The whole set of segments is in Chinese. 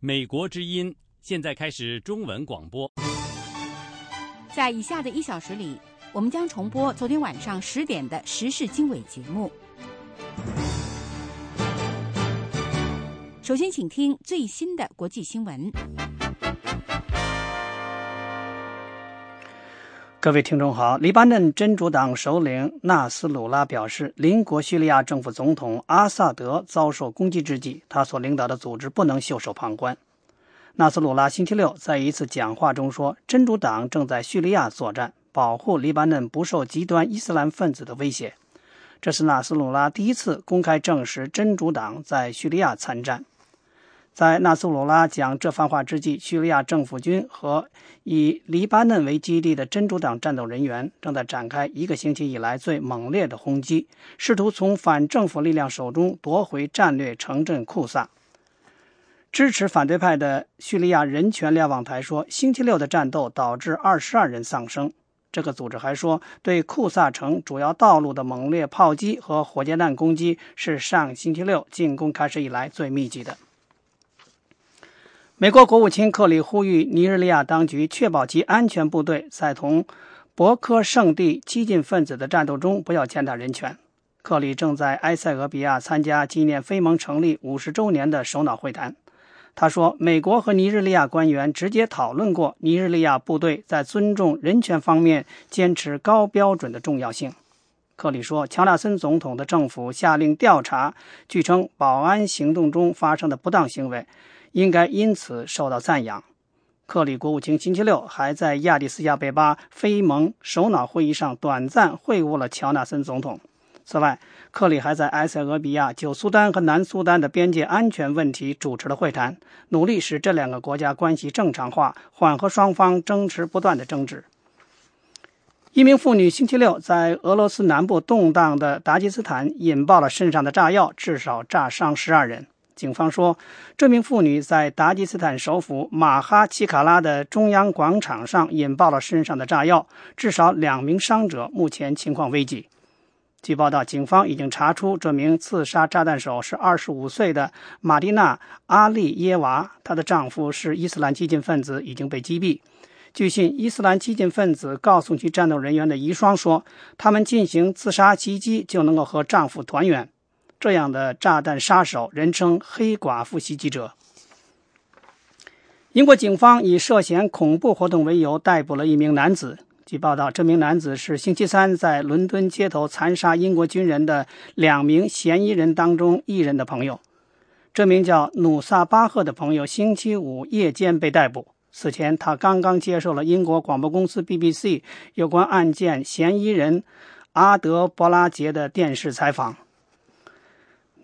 美国之音现在开始中文广播。在以下的一小时里，我们将重播昨天晚上十点的时事经纬节目。首先，请听最新的国际新闻。各位听众好，黎巴嫩真主党首领纳斯鲁拉表示，邻国叙利亚政府总统阿萨德遭受攻击之际，他所领导的组织不能袖手旁观。纳斯鲁拉星期六在一次讲话中说，真主党正在叙利亚作战，保护黎巴嫩不受极端伊斯兰分子的威胁。这是纳斯鲁拉第一次公开证实真主党在叙利亚参战。在纳斯鲁拉讲这番话之际，叙利亚政府军和以黎巴嫩为基地的真主党战斗人员正在展开一个星期以来最猛烈的轰击，试图从反政府力量手中夺回战略城镇库萨。支持反对派的叙利亚人权联网台说，星期六的战斗导致二十二人丧生。这个组织还说，对库萨城主要道路的猛烈炮击和火箭弹攻击是上星期六进攻开始以来最密集的。美国国务卿克里呼吁尼日利亚当局确保其安全部队在同博科圣地激进分子的战斗中不要践踏人权。克里正在埃塞俄比亚参加纪念非盟成立五十周年的首脑会谈。他说，美国和尼日利亚官员直接讨论过尼日利亚部队在尊重人权方面坚持高标准的重要性。克里说，乔纳森总统的政府下令调查据称保安行动中发生的不当行为。应该因此受到赞扬。克里国务卿星期六还在亚的斯亚贝巴非盟首脑会议上短暂会晤了乔纳森总统。此外，克里还在埃塞俄比亚、旧苏丹和南苏丹的边界安全问题主持了会谈，努力使这两个国家关系正常化，缓和双方争持不断的争执。一名妇女星期六在俄罗斯南部动荡的达吉斯坦引爆了身上的炸药，至少炸伤十二人。警方说，这名妇女在达吉斯坦首府马哈奇卡拉的中央广场上引爆了身上的炸药，至少两名伤者目前情况危急。据报道，警方已经查出这名刺杀炸弹手是25岁的马蒂娜·阿利耶娃，她的丈夫是伊斯兰激进分子，已经被击毙。据信，伊斯兰激进分子告诉其战斗人员的遗孀说，他们进行自杀袭击就能够和丈夫团圆。这样的炸弹杀手，人称“黑寡妇袭击者”。英国警方以涉嫌恐怖活动为由逮捕了一名男子。据报道，这名男子是星期三在伦敦街头残杀英国军人的两名嫌疑人当中一人的朋友。这名叫努萨巴赫的朋友，星期五夜间被逮捕。此前，他刚刚接受了英国广播公司 BBC 有关案件嫌疑人阿德伯拉杰的电视采访。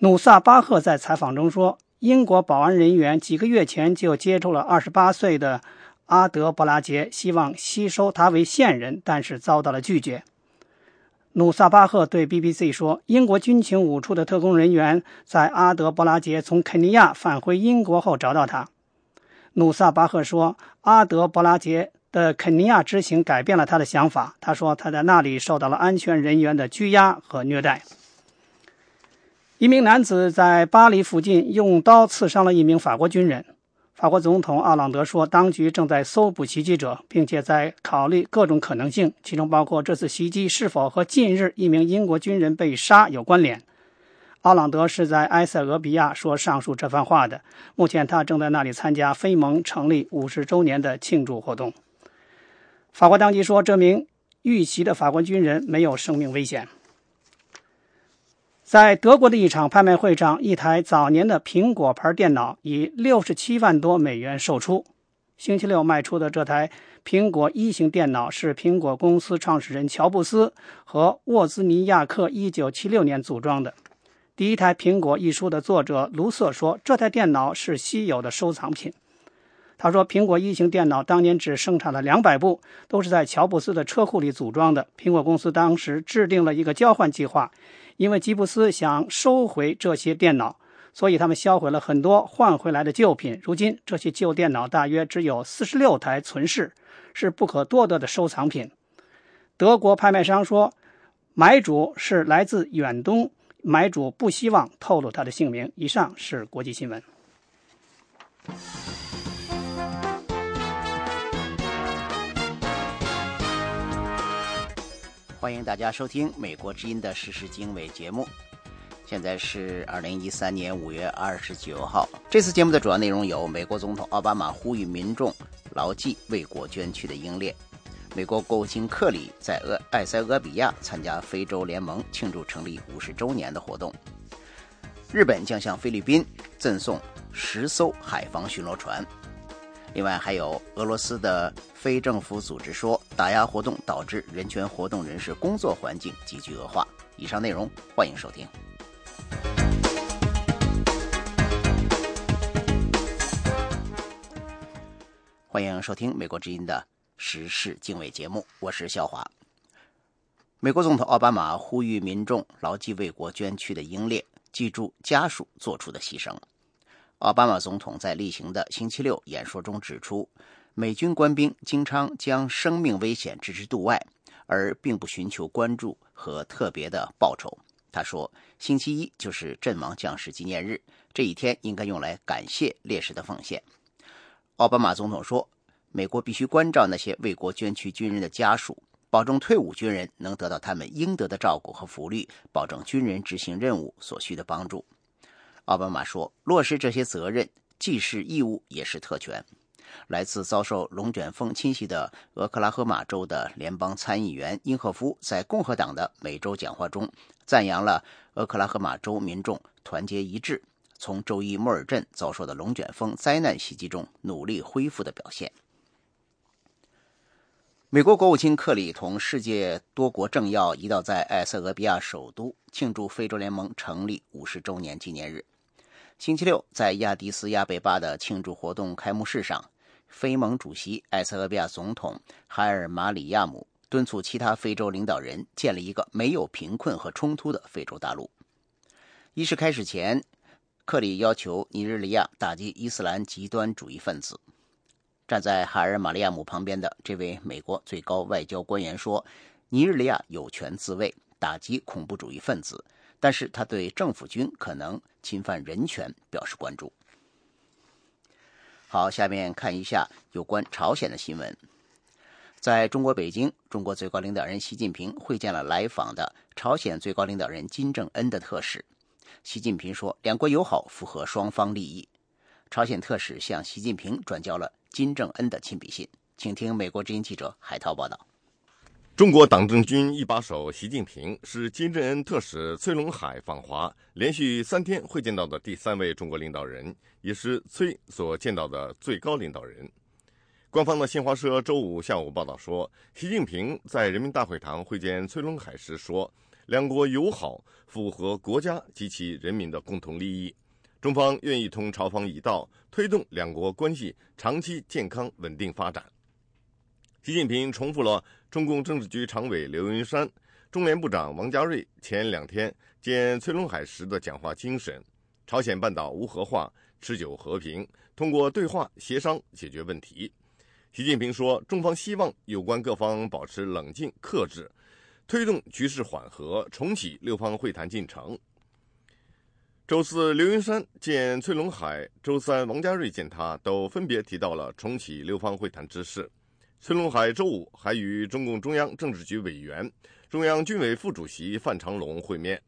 努萨巴赫在采访中说：“英国保安人员几个月前就接触了28岁的阿德伯拉杰，希望吸收他为线人，但是遭到了拒绝。”努萨巴赫对 BBC 说：“英国军情五处的特工人员在阿德伯拉杰从肯尼亚返回英国后找到他。”努萨巴赫说：“阿德伯拉杰的肯尼亚之行改变了他的想法。他说他在那里受到了安全人员的拘押和虐待。”一名男子在巴黎附近用刀刺伤了一名法国军人。法国总统奥朗德说，当局正在搜捕袭击者，并且在考虑各种可能性，其中包括这次袭击是否和近日一名英国军人被杀有关联。奥朗德是在埃塞俄比亚说上述这番话的。目前，他正在那里参加非盟成立五十周年的庆祝活动。法国当局说，这名遇袭的法国军人没有生命危险。在德国的一场拍卖会上，一台早年的苹果牌电脑以六十七万多美元售出。星期六卖出的这台苹果一型电脑是苹果公司创始人乔布斯和沃兹尼亚克一九七六年组装的。第一台苹果一书的作者卢瑟说：“这台电脑是稀有的收藏品。”他说：“苹果一型电脑当年只生产了两百部，都是在乔布斯的车库里组装的。苹果公司当时制定了一个交换计划。”因为吉布斯想收回这些电脑，所以他们销毁了很多换回来的旧品。如今，这些旧电脑大约只有四十六台存世，是不可多得的收藏品。德国拍卖商说，买主是来自远东，买主不希望透露他的姓名。以上是国际新闻。欢迎大家收听《美国之音》的时事经纬节目。现在是二零一三年五月二十九号。这次节目的主要内容有：美国总统奥巴马呼吁民众牢记为国捐躯的英烈；美国国务卿克里在俄埃塞俄比亚参加非洲联盟庆祝成立五十周年的活动；日本将向菲律宾赠送十艘海防巡逻船。另外还有俄罗斯的非政府组织说，打压活动导致人权活动人士工作环境急剧恶化。以上内容欢迎收听。欢迎收听《美国之音》的时事经纬节目，我是肖华。美国总统奥巴马呼吁民众牢记为国捐躯的英烈，记住家属做出的牺牲。奥巴马总统在例行的星期六演说中指出，美军官兵经常将生命危险置之度外，而并不寻求关注和特别的报酬。他说：“星期一就是阵亡将士纪念日，这一天应该用来感谢烈士的奉献。”奥巴马总统说：“美国必须关照那些为国捐躯军人的家属，保证退伍军人能得到他们应得的照顾和福利，保证军人执行任务所需的帮助。”奥巴马说：“落实这些责任既是义务，也是特权。”来自遭受龙卷风侵袭的俄克拉荷马州的联邦参议员因赫夫在共和党的每周讲话中赞扬了俄克拉荷马州民众团结一致，从周一莫尔镇遭受的龙卷风灾难袭击中努力恢复的表现。美国国务卿克里同世界多国政要一道在埃塞俄比亚首都庆祝非洲联盟成立五十周年纪念日。星期六，在亚的斯亚贝巴的庆祝活动开幕式上，非盟主席埃塞俄比亚总统海尔马里亚姆敦促其他非洲领导人建立一个没有贫困和冲突的非洲大陆。仪式开始前，克里要求尼日利亚打击伊斯兰极端主义分子。站在海尔马里亚姆旁边的这位美国最高外交官员说：“尼日利亚有权自卫，打击恐怖主义分子。”但是他对政府军可能侵犯人权表示关注。好，下面看一下有关朝鲜的新闻。在中国北京，中国最高领导人习近平会见了来访的朝鲜最高领导人金正恩的特使。习近平说，两国友好符合双方利益。朝鲜特使向习近平转交了金正恩的亲笔信，请听美国之音记者海涛报道。中国党政军一把手习近平是金正恩特使崔龙海访华连续三天会见到的第三位中国领导人，也是崔所见到的最高领导人。官方的新华社周五下午报道说，习近平在人民大会堂会见崔龙海时说，两国友好符合国家及其人民的共同利益，中方愿意同朝方一道推动两国关系长期健康稳定发展。习近平重复了中共政治局常委刘云山、中联部长王家瑞前两天见崔龙海时的讲话精神：朝鲜半岛无核化，持久和平，通过对话协商解决问题。习近平说，中方希望有关各方保持冷静克制，推动局势缓和，重启六方会谈进程。周四，刘云山见崔龙海；周三，王家瑞见他，都分别提到了重启六方会谈之事。崔龙海周五还与中共中央政治局委员、中央军委副主席范长龙会面。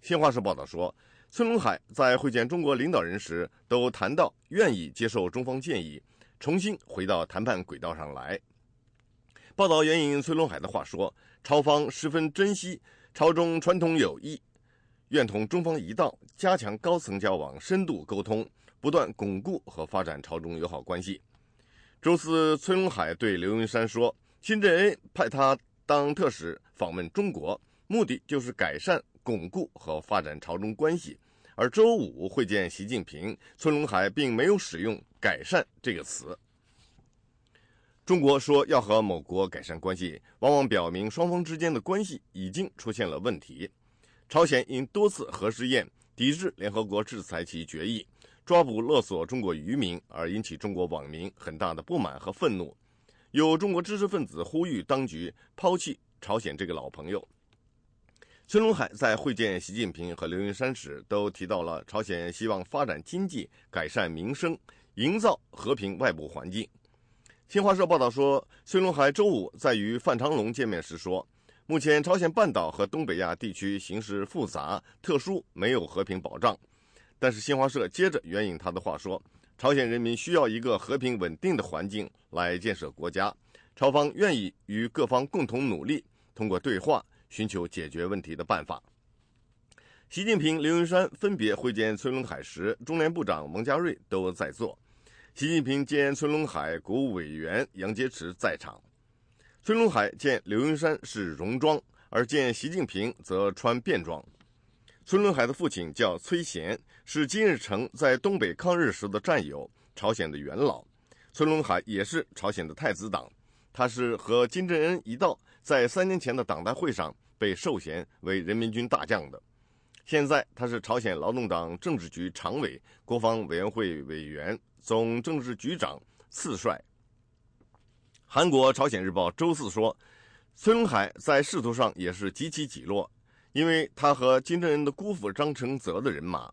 新华社报道说，崔龙海在会见中国领导人时，都谈到愿意接受中方建议，重新回到谈判轨道上来。报道援引崔龙海的话说：“朝方十分珍惜朝中传统友谊，愿同中方一道加强高层交往、深度沟通，不断巩固和发展朝中友好关系。”周四，崔龙海对刘云山说：“金正恩派他当特使访问中国，目的就是改善、巩固和发展朝中关系。”而周五会见习近平，崔龙海并没有使用“改善”这个词。中国说要和某国改善关系，往往表明双方之间的关系已经出现了问题。朝鲜因多次核试验，抵制联合国制裁其决议。抓捕勒索中国渔民而引起中国网民很大的不满和愤怒，有中国知识分子呼吁当局抛弃朝鲜这个老朋友。孙龙海在会见习近平和刘云山时，都提到了朝鲜希望发展经济、改善民生、营造和平外部环境。新华社报道说，孙龙海周五在与范长龙见面时说，目前，朝鲜半岛和东北亚地区形势复杂、特殊，没有和平保障。但是，新华社接着援引他的话说：“朝鲜人民需要一个和平稳定的环境来建设国家，朝方愿意与各方共同努力，通过对话寻求解决问题的办法。”习近平、刘云山分别会见崔龙海时，中联部长王家瑞都在座。习近平见崔龙海国务委员杨洁篪在场。崔龙海见刘云山是戎装，而见习近平则穿便装。崔龙海的父亲叫崔贤，是金日成在东北抗日时的战友，朝鲜的元老。崔龙海也是朝鲜的太子党，他是和金正恩一道在三年前的党代会上被授衔为人民军大将的。现在他是朝鲜劳动党政治局常委、国防委员会委员、总政治局长、次帅。韩国《朝鲜日报》周四说，崔龙海在仕途上也是极其起落，因为他和金正恩的姑父张承泽的人马，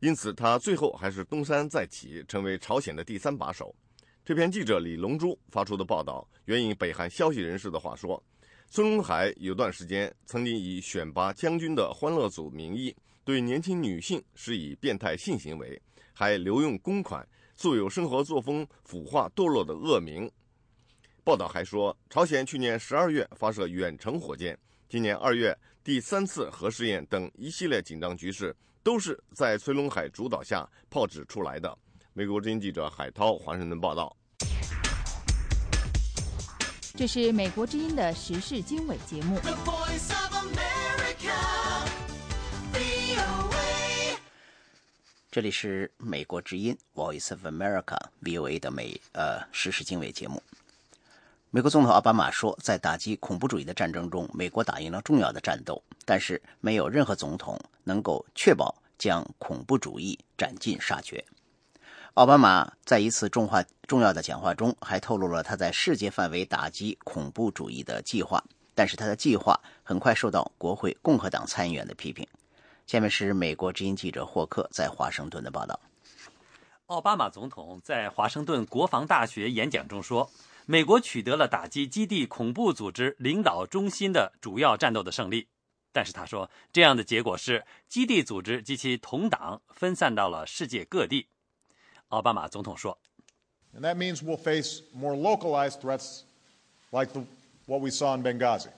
因此他最后还是东山再起，成为朝鲜的第三把手。这篇记者李龙珠发出的报道，援引北韩消息人士的话说。孙龙海有段时间曾经以选拔将军的欢乐组名义，对年轻女性施以变态性行为，还留用公款，素有生活作风腐化堕落的恶名。报道还说，朝鲜去年十二月发射远程火箭，今年二月第三次核试验等一系列紧张局势，都是在崔龙海主导下炮制出来的。美国之音记者海涛华盛顿报道。这是美国之音的时事经纬节目。这里是美国之音 Voice of America（VOA） 的美呃时事经纬节目。美国总统奥巴马说，在打击恐怖主义的战争中，美国打赢了重要的战斗，但是没有任何总统能够确保将恐怖主义斩尽杀绝。奥巴马在一次重话重要的讲话中，还透露了他在世界范围打击恐怖主义的计划。但是他的计划很快受到国会共和党参议员的批评。下面是美国之音记者霍克在华盛顿的报道。奥巴马总统在华盛顿国防大学演讲中说：“美国取得了打击基地恐怖组织领导中心的主要战斗的胜利。”但是他说，这样的结果是基地组织及其同党分散到了世界各地。奥巴马总统说：“And that means we'll face more localized threats, like the what we saw in Benghazi,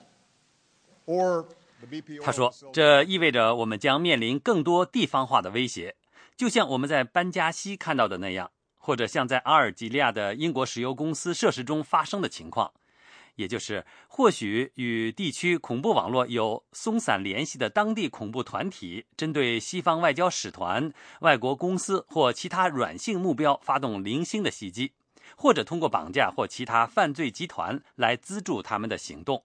or the BP.” 他说：“这意味着我们将面临更多地方化的威胁，就像我们在班加西看到的那样，或者像在阿尔及利亚的英国石油公司设施中发生的情况。”也就是，或许与地区恐怖网络有松散联系的当地恐怖团体，针对西方外交使团、外国公司或其他软性目标发动零星的袭击，或者通过绑架或其他犯罪集团来资助他们的行动。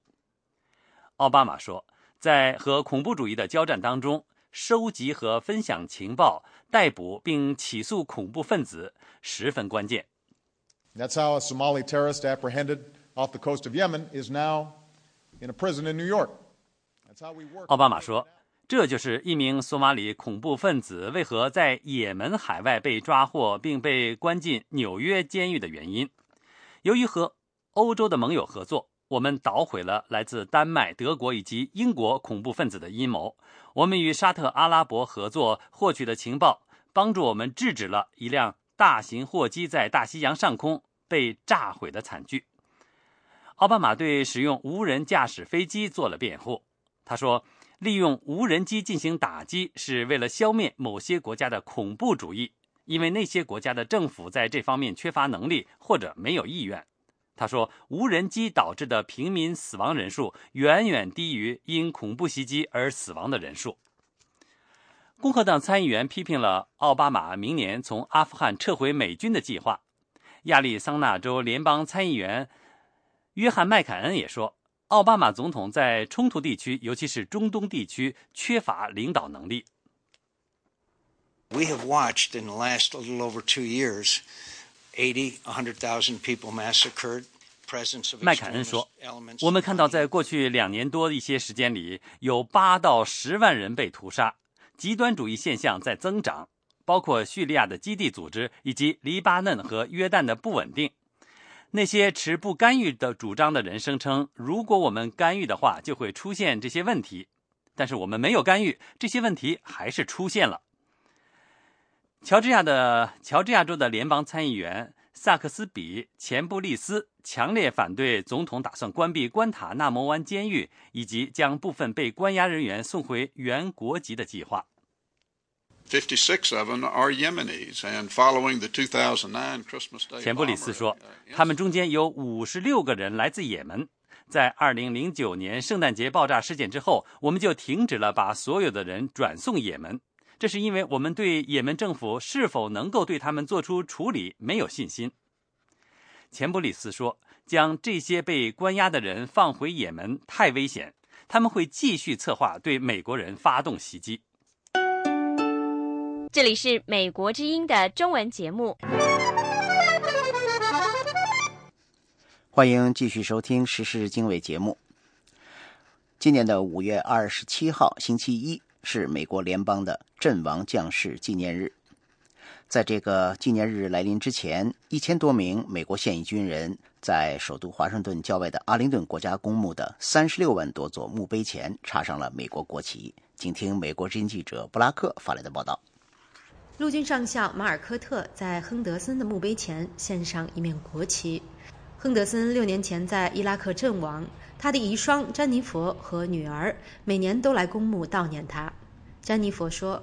奥巴马说，在和恐怖主义的交战当中，收集和分享情报、逮捕并起诉恐怖分子十分关键。That's how a Somali terrorist apprehended. off the coast of Yemen is now in a prison in New York. 奥巴马说：“这就是一名索马里恐怖分子为何在也门海外被抓获并被关进纽约监狱的原因。由于和欧洲的盟友合作，我们捣毁了来自丹麦、德国以及英国恐怖分子的阴谋。我们与沙特阿拉伯合作获取的情报，帮助我们制止了一辆大型货机在大西洋上空被炸毁的惨剧。”奥巴马对使用无人驾驶飞机做了辩护。他说：“利用无人机进行打击是为了消灭某些国家的恐怖主义，因为那些国家的政府在这方面缺乏能力或者没有意愿。”他说：“无人机导致的平民死亡人数远远低于因恐怖袭击而死亡的人数。”共和党参议员批评了奥巴马明年从阿富汗撤回美军的计划。亚利桑那州联邦参议员。约翰·麦凯恩也说，奥巴马总统在冲突地区，尤其是中东地区，缺乏领导能力。We have watched in the last little over two years, people massacred. 麦凯恩说：“我们看到，在过去两年多的一些时间里，有八到十万人被屠杀，极端主义现象在增长，包括叙利亚的基地组织以及黎巴嫩和约旦的不稳定。”那些持不干预的主张的人声称，如果我们干预的话，就会出现这些问题。但是我们没有干预，这些问题还是出现了。乔治亚的乔治亚州的联邦参议员萨克斯比钱布利斯强烈反对总统打算关闭关塔那摩湾监狱以及将部分被关押人员送回原国籍的计划。56 of them are Yemenis, and following the 2009 Christmas Day 钱布里斯说，他们中间有五十六个人来自也门。在二零零九年圣诞节爆炸事件之后，我们就停止了把所有的人转送也门。这是因为我们对也门政府是否能够对他们做出处理没有信心。钱布里斯说，将这些被关押的人放回也门太危险，他们会继续策划对美国人发动袭击。这里是美国之音的中文节目，欢迎继续收听时事经纬节目。今年的五月二十七号，星期一，是美国联邦的阵亡将士纪念日。在这个纪念日来临之前，一千多名美国现役军人在首都华盛顿郊外的阿灵顿国家公墓的三十六万多座墓碑前插上了美国国旗。请听美国之音记者布拉克发来的报道。陆军上校马尔科特在亨德森的墓碑前献上一面国旗。亨德森六年前在伊拉克阵亡，他的遗孀詹妮佛和女儿每年都来公墓悼念他。詹妮佛说：“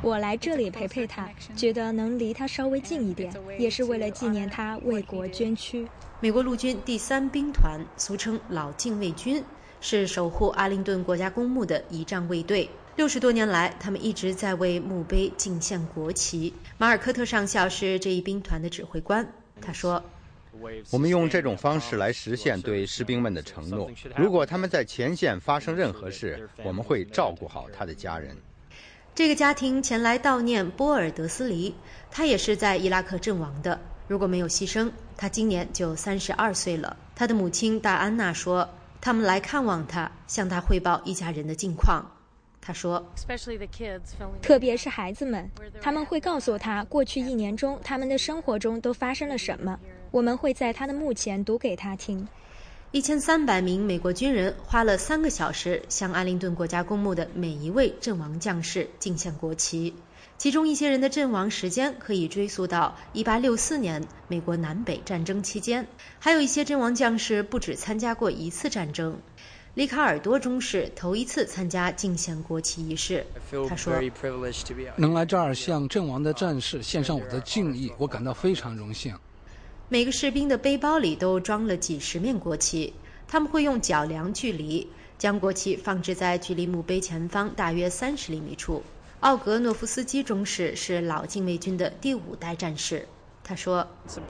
我来这里陪陪他，觉得能离他稍微近一点，也是为了纪念他为国捐躯。”美国陆军第三兵团，俗称老禁卫军，是守护阿灵顿国家公墓的仪仗卫队。六十多年来，他们一直在为墓碑敬献国旗。马尔科特上校是这一兵团的指挥官。他说：“我们用这种方式来实现对士兵们的承诺。如果他们在前线发生任何事，我们会照顾好他的家人。”这个家庭前来悼念波尔德斯黎，他也是在伊拉克阵亡的。如果没有牺牲，他今年就三十二岁了。他的母亲戴安娜说：“他们来看望他，向他汇报一家人的近况。”他说：“特别是孩子们，他们会告诉他过去一年中他们的生活中都发生了什么。我们会在他的墓前读给他听。”一千三百名美国军人花了三个小时向阿灵顿国家公墓的每一位阵亡将士敬献国旗。其中一些人的阵亡时间可以追溯到1864年美国南北战争期间，还有一些阵亡将士不止参加过一次战争。里卡尔多中士头一次参加敬献国旗仪式。他说：“能来这儿向阵亡的战士献上我的敬意，我感到非常荣幸。”每个士兵的背包里都装了几十面国旗，他们会用脚量距离，将国旗放置在距离墓碑前方大约三十厘米处。奥格诺夫斯基中士是老禁卫军的第五代战士。他说 the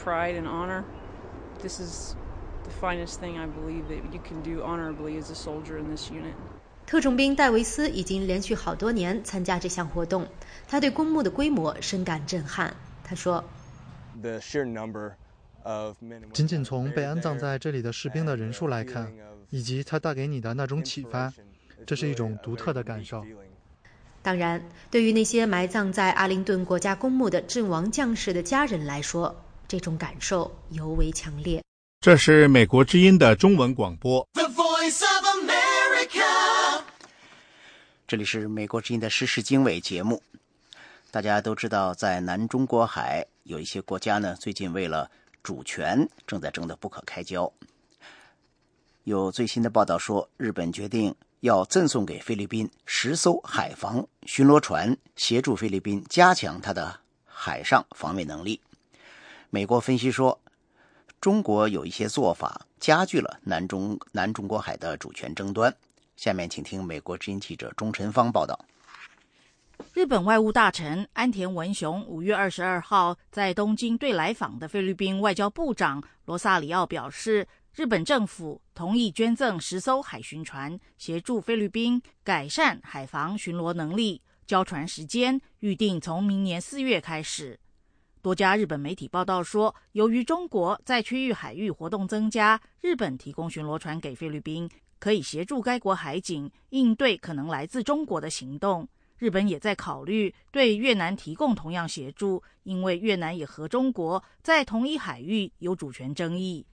finest thing i believe that you can do honorably as a soldier in this unit。特种兵戴维斯已经连续好多年参加这项活动，他对公墓的规模深感震撼。他说：“仅仅从被安葬在这里的士兵的人数来看，以及他带给你的那种启发，这是一种独特的感受。当然，对于那些埋葬在阿灵顿国家公墓的阵亡将士的家人来说，这种感受尤为强烈。”这是美国之音的中文广播。这里是美国之音的时事经纬节目。大家都知道，在南中国海有一些国家呢，最近为了主权正在争得不可开交。有最新的报道说，日本决定要赠送给菲律宾十艘海防巡逻船，协助菲律宾加强它的海上防卫能力。美国分析说。中国有一些做法加剧了南中南中国海的主权争端。下面请听美国之音记者钟晨芳报道。日本外务大臣安田文雄五月二十二号在东京对来访的菲律宾外交部长罗萨里奥表示，日本政府同意捐赠十艘海巡船，协助菲律宾改善海防巡逻能力。交船时间预定从明年四月开始。多家日本媒体报道说，由于中国在区域海域活动增加，日本提供巡逻船给菲律宾，可以协助该国海警应对可能来自中国的行动。日本也在考虑对越南提供同样协助，因为越南也和中国在同一海域有主权争议。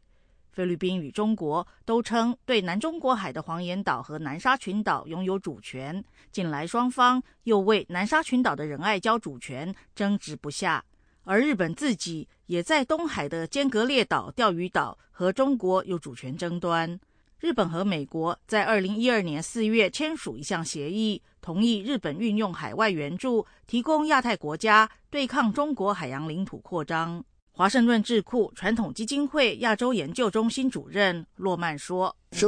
菲律宾与中国都称对南中国海的黄岩岛和南沙群岛拥有主权。近来双方又为南沙群岛的仁爱礁主权争执不下，而日本自己也在东海的尖阁列岛钓鱼岛和中国有主权争端。日本和美国在二零一二年四月签署一项协议，同意日本运用海外援助，提供亚太国家对抗中国海洋领土扩张。华盛顿智库传统基金会亚洲研究中心主任洛曼说：“菲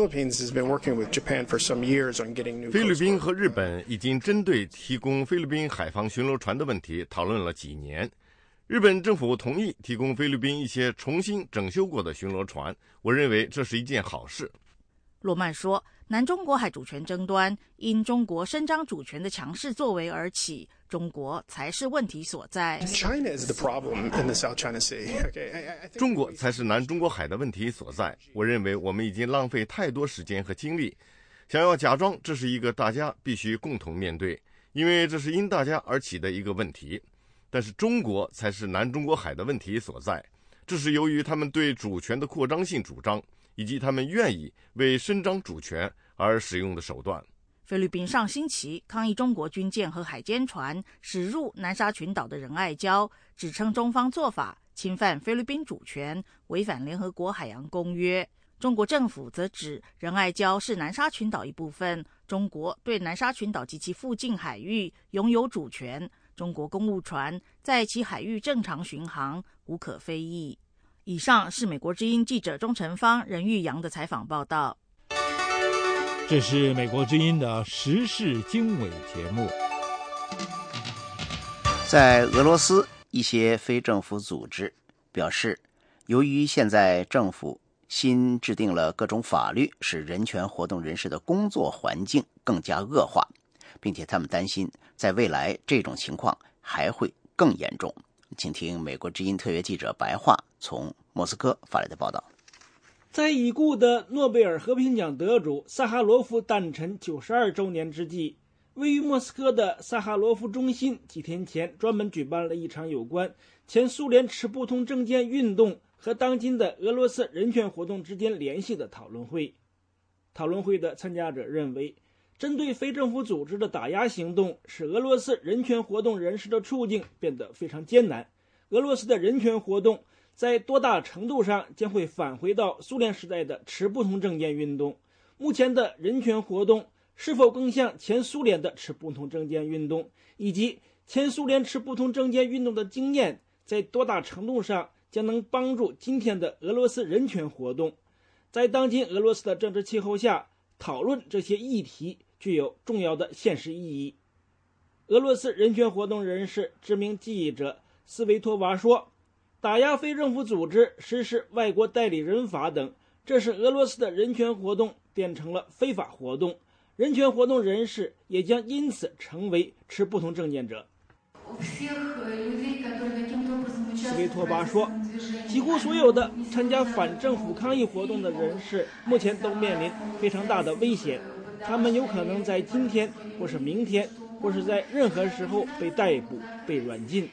律宾和日本已经针对提供菲律宾海防巡逻船的问题讨论了几年。日本政府同意提供菲律宾一些重新整修过的巡逻船，我认为这是一件好事。”洛曼说：“南中国海主权争端因中国伸张主权的强势作为而起，中国才是问题所在。中国才是南中国海的问题所在。我认为我们已经浪费太多时间和精力，想要假装这是一个大家必须共同面对，因为这是因大家而起的一个问题。但是中国才是南中国海的问题所在，这是由于他们对主权的扩张性主张。”以及他们愿意为伸张主权而使用的手段。菲律宾上星期抗议中国军舰和海监船驶入南沙群岛的仁爱礁，指称中方做法侵犯菲律宾主权，违反联合国海洋公约。中国政府则指仁爱礁是南沙群岛一部分，中国对南沙群岛及其附近海域拥有主权，中国公务船在其海域正常巡航，无可非议。以上是美国之音记者钟成芳、任玉阳的采访报道。这是美国之音的时事经纬节目。在俄罗斯，一些非政府组织表示，由于现在政府新制定了各种法律，使人权活动人士的工作环境更加恶化，并且他们担心，在未来这种情况还会更严重。请听美国之音特约记者白话从莫斯科发来的报道。在已故的诺贝尔和平奖得主萨哈罗夫诞辰九十二周年之际，位于莫斯科的萨哈罗夫中心几天前专门举办了一场有关前苏联持不同政见运动和当今的俄罗斯人权活动之间联系的讨论会。讨论会的参加者认为。针对非政府组织的打压行动，使俄罗斯人权活动人士的处境变得非常艰难。俄罗斯的人权活动在多大程度上将会返回到苏联时代的持不同政见运动？目前的人权活动是否更像前苏联的持不同政见运动？以及前苏联持不同政见运动的经验，在多大程度上将能帮助今天的俄罗斯人权活动？在当今俄罗斯的政治气候下，讨论这些议题。具有重要的现实意义。俄罗斯人权活动人士、知名记者斯维托娃说：“打压非政府组织、实施外国代理人法等，这是俄罗斯的人权活动变成了非法活动。人权活动人士也将因此成为持不同政见者。”斯维托巴说：“几乎所有的参加反政府抗议活动的人士，目前都面临非常大的危险。”他们有可能在今天，或是明天，或是在任何时候被逮捕、被软禁。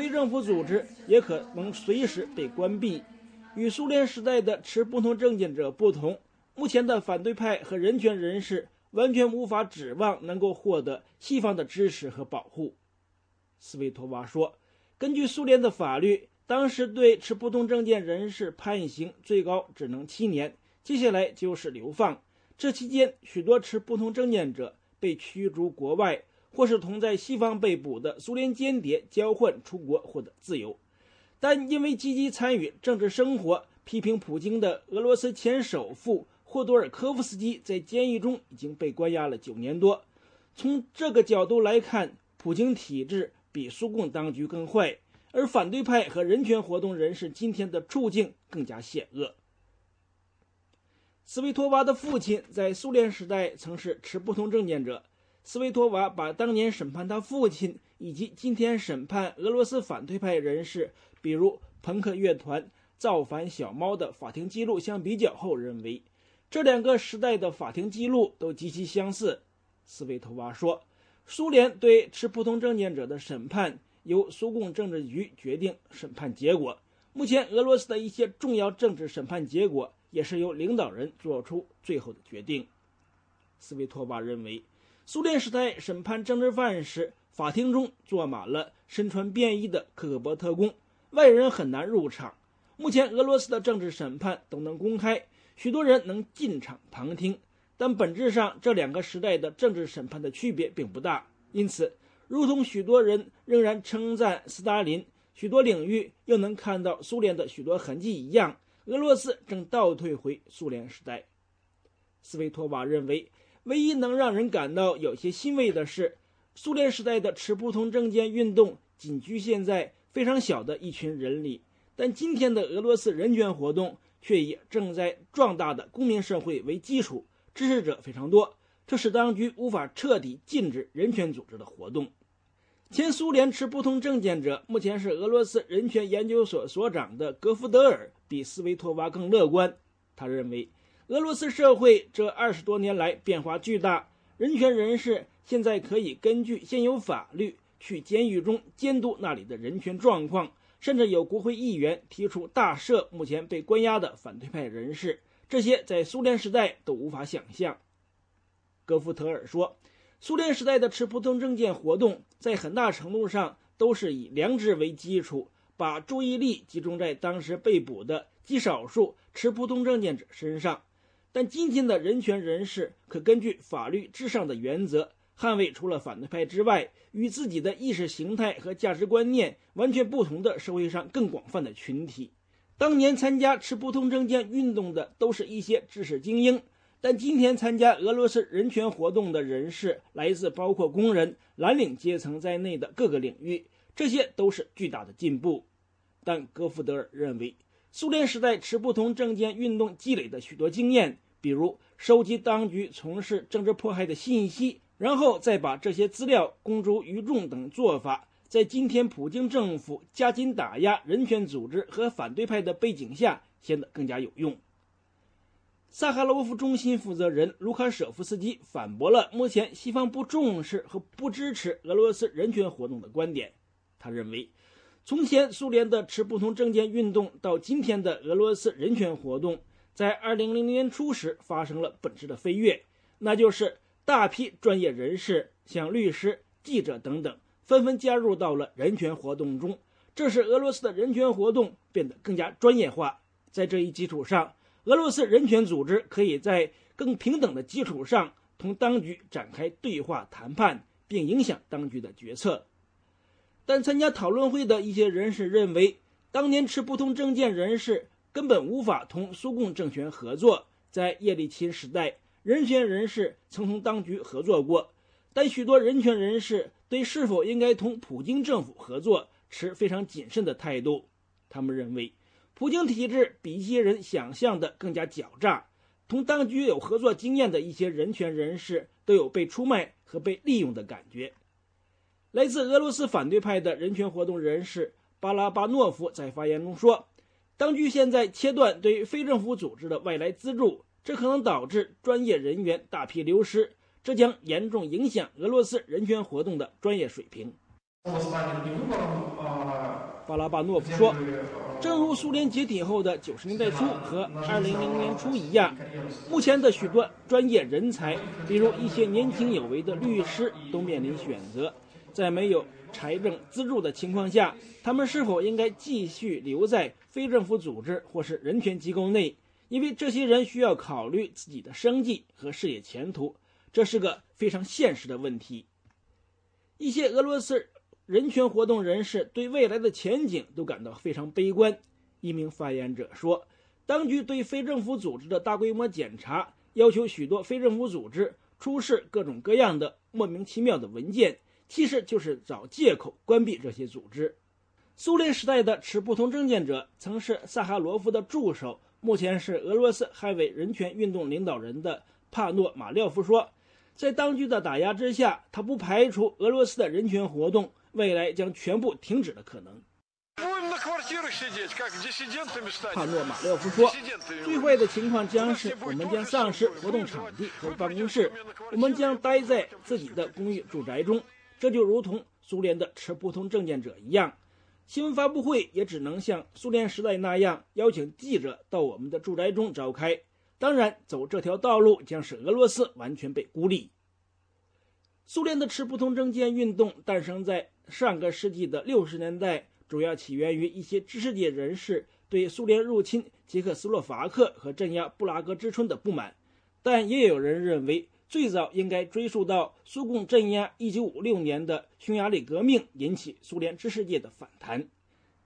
非政府组织也可能随时被关闭。与苏联时代的持不同政见者不同，目前的反对派和人权人士完全无法指望能够获得西方的支持和保护。斯维托娃说：“根据苏联的法律，当时对持不同政见人士判刑最高只能七年，接下来就是流放。”这期间，许多持不同政见者被驱逐国外，或是同在西方被捕的苏联间谍交换出国获得自由。但因为积极参与政治生活、批评普京的俄罗斯前首富霍多尔科夫斯基在监狱中已经被关押了九年多。从这个角度来看，普京体制比苏共当局更坏，而反对派和人权活动人士今天的处境更加险恶。斯维托娃的父亲在苏联时代曾是持不同政见者。斯维托娃把当年审判他父亲以及今天审判俄罗斯反对派人士，比如朋克乐团造反小猫的法庭记录相比较后，认为这两个时代的法庭记录都极其相似。斯维托娃说：“苏联对持不同证件者的审判由苏共政治局决定审判结果。目前，俄罗斯的一些重要政治审判结果也是由领导人做出最后的决定。斯维托娃认为，苏联时代审判政治犯时，法庭中坐满了身穿便衣的克格勃特工，外人很难入场。目前，俄罗斯的政治审判都能公开，许多人能进场旁听，但本质上这两个时代的政治审判的区别并不大。因此，如同许多人仍然称赞斯大林，许多领域又能看到苏联的许多痕迹一样，俄罗斯正倒退回苏联时代。斯维托娃认为，唯一能让人感到有些欣慰的是，苏联时代的持不同政见运动仅局限在非常小的一群人里。但今天的俄罗斯人权活动却以正在壮大的公民社会为基础，支持者非常多，这使当局无法彻底禁止人权组织的活动。前苏联持不同政见者，目前是俄罗斯人权研究所所长的格夫德尔，比斯维托娃更乐观。他认为，俄罗斯社会这二十多年来变化巨大，人权人士现在可以根据现有法律去监狱中监督那里的人权状况。甚至有国会议员提出大赦目前被关押的反对派人士，这些在苏联时代都无法想象。戈夫特尔说：“苏联时代的持普通政见活动在很大程度上都是以良知为基础，把注意力集中在当时被捕的极少数持普通政见者身上。但今天的人权人士可根据法律至上的原则。”捍卫除了反对派之外，与自己的意识形态和价值观念完全不同的社会上更广泛的群体。当年参加持不同政见运动的都是一些知识精英，但今天参加俄罗斯人权活动的人士来自包括工人、蓝领阶层在内的各个领域，这些都是巨大的进步。但戈夫德尔认为，苏联时代持不同政见运动积累的许多经验，比如收集当局从事政治迫害的信息。然后再把这些资料公诸于众等做法，在今天普京政府加紧打压人权组织和反对派的背景下，显得更加有用。萨哈罗夫中心负责人卢卡舍夫斯基反驳了目前西方不重视和不支持俄罗斯人权活动的观点。他认为，从前苏联的持不同政见运动到今天的俄罗斯人权活动，在2000年初时发生了本质的飞跃，那就是。大批专业人士，像律师、记者等等，纷纷加入到了人权活动中，这使俄罗斯的人权活动变得更加专业化。在这一基础上，俄罗斯人权组织可以在更平等的基础上同当局展开对话谈判，并影响当局的决策。但参加讨论会的一些人士认为，当年持不同政见人士根本无法同苏共政权合作。在叶利钦时代。人权人士曾同当局合作过，但许多人权人士对是否应该同普京政府合作持非常谨慎的态度。他们认为，普京体制比一些人想象的更加狡诈。同当局有合作经验的一些人权人士都有被出卖和被利用的感觉。来自俄罗斯反对派的人权活动人士巴拉巴诺夫在发言中说：“当局现在切断对非政府组织的外来资助。”这可能导致专业人员大批流失，这将严重影响俄罗斯人权活动的专业水平。巴拉巴诺夫说：“正如苏联解体后的九十年代初和二零零年初一样，目前的许多专业人才，比如一些年轻有为的律师，都面临选择：在没有财政资助的情况下，他们是否应该继续留在非政府组织或是人权机构内？”因为这些人需要考虑自己的生计和事业前途，这是个非常现实的问题。一些俄罗斯人权活动人士对未来的前景都感到非常悲观。一名发言者说：“当局对非政府组织的大规模检查，要求许多非政府组织出示各种各样的莫名其妙的文件，其实就是找借口关闭这些组织。”苏联时代的持不同政见者曾是萨哈罗夫的助手。目前是俄罗斯捍卫人权运动领导人的帕诺马廖夫说，在当局的打压之下，他不排除俄罗斯的人权活动未来将全部停止的可能。帕诺马廖夫说：“最坏的情况将是我们将丧失活动场地和办公室，我们将待在自己的公寓住宅中。这就如同苏联的持不同证件者一样，新闻发布会也只能像苏联时代那样邀请记者到我们的住宅中召开。当然，走这条道路将使俄罗斯完全被孤立。”苏联的持不同证件运动诞生在上个世纪的六十年代。主要起源于一些知识界人士对苏联入侵捷克斯洛伐克和镇压布拉格之春的不满，但也有人认为最早应该追溯到苏共镇压1956年的匈牙利革命引起苏联知识界的反弹。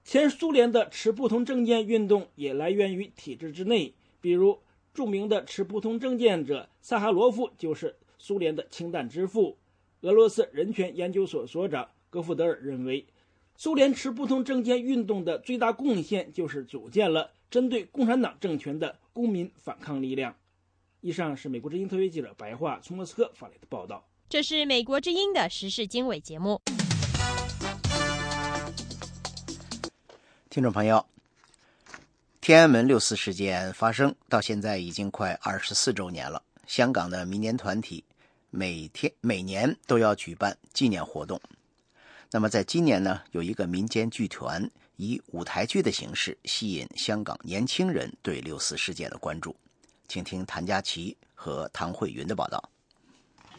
前苏联的持不同政见运动也来源于体制之内，比如著名的持不同政见者萨哈罗夫就是苏联的氢弹之父。俄罗斯人权研究所所长戈夫德尔认为。苏联持不同政见运动的最大贡献就是组建了针对共产党政权的公民反抗力量。以上是美国之音特约记者白桦从莫斯科发来的报道。这是美国之音的时事经纬节目。听众朋友，天安门六四事件发生到现在已经快二十四周年了。香港的民间团体每天每年都要举办纪念活动。那么，在今年呢，有一个民间剧团以舞台剧的形式吸引香港年轻人对六四事件的关注，请听谭佳琪和唐慧云的报道。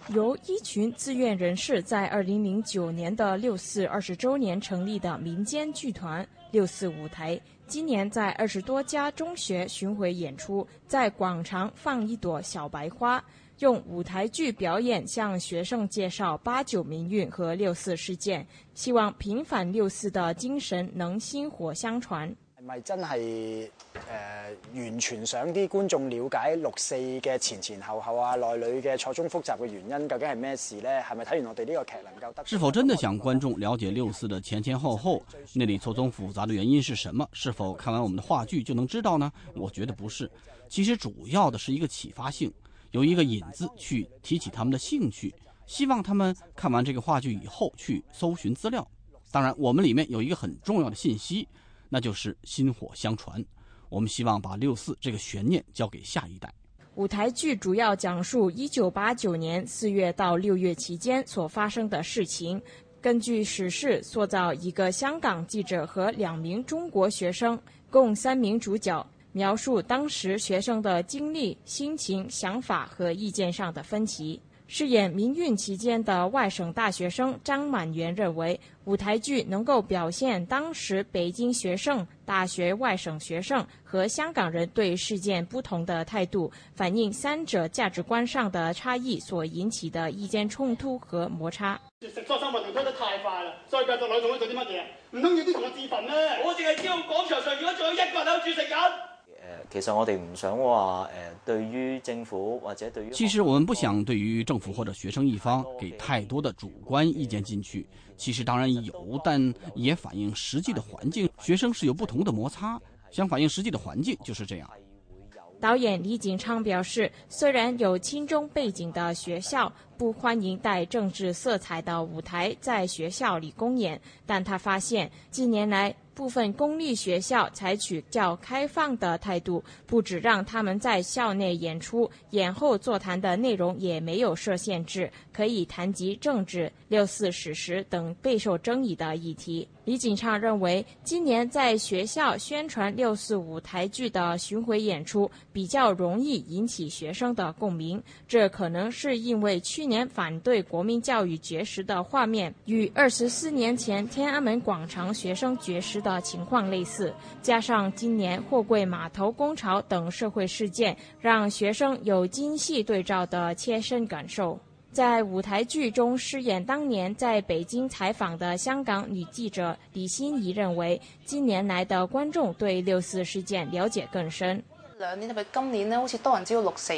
由一群自愿人士在二零零九年的六四二十周年成立的民间剧团六四舞台，今年在二十多家中学巡回演出，在广场放一朵小白花。用舞台剧表演向学生介绍八九民运和六四事件，希望平反六四的精神能薪火相传。系咪真系誒完全想啲觀眾了解六四嘅前前後後啊，內裏嘅錯綜複雜嘅原因究竟係咩事呢？係咪睇完我哋呢個劇能夠得？是否真的想觀眾了解六四的前前後後，那裏錯綜複雜的原因是什麼？是否看完我們的話劇就能知道呢？我覺得不是，其實主要的是一個啟發性。有一個引子去提起他們的興趣，希望他們看完這個話劇以後去搜尋資料。當然，我們裏面有一個很重要的信息，那就是薪火相传。我们希望把六四这个悬念交给下一代。舞台剧主要讲述一九八九年四月到六月期间所发生的事情，根据史事塑造一个香港记者和两名中国学生，共三名主角。描述当时学生的经历、心情、想法和意见上的分歧。飾演民运期间的外省大学生张满元认为，舞台剧能够表现当时北京学生、大学外省学生和香港人对事件不同的态度，反映三者价值观上的差异所引起的意見衝突和摩擦。食蔬菜運動推得太快啦，再繼續女仲可以做啲乜嘢？唔通要啲同學自焚咩？我淨係知道廣場上如果仲有一個人喺度煮食緊。其实我哋唔想话诶，对于政府或者对于，其实我们不想对于政府或者学生一方给太多的主观意见进去。其实当然有，但也反映实际的环境。学生是有不同的摩擦，想反映实际的环境就是这样。导演李景昌表示，虽然有親中背景的学校不欢迎带政治色彩的舞台在学校里公演，但他发现近年來。部分公立学校采取较开放的态度，不止让他们在校内演出，演后座谈的内容也没有设限制，可以谈及政治、六四史实等备受争议的议题。李錦昌认为，今年在学校宣传六四舞台剧的巡回演出比较容易引起学生的共鸣。这可能是因为去年反对国民教育绝食的画面与二十四年前天安门广场学生绝食的情况类似，加上今年货柜码头工潮等社会事件，让学生有精细对照的切身感受。在舞台剧中饰演当年在北京采访的香港女记者李欣怡认为，近年来的观众对六四事件了解更深。兩年特別今年呢，好似多人知道六四。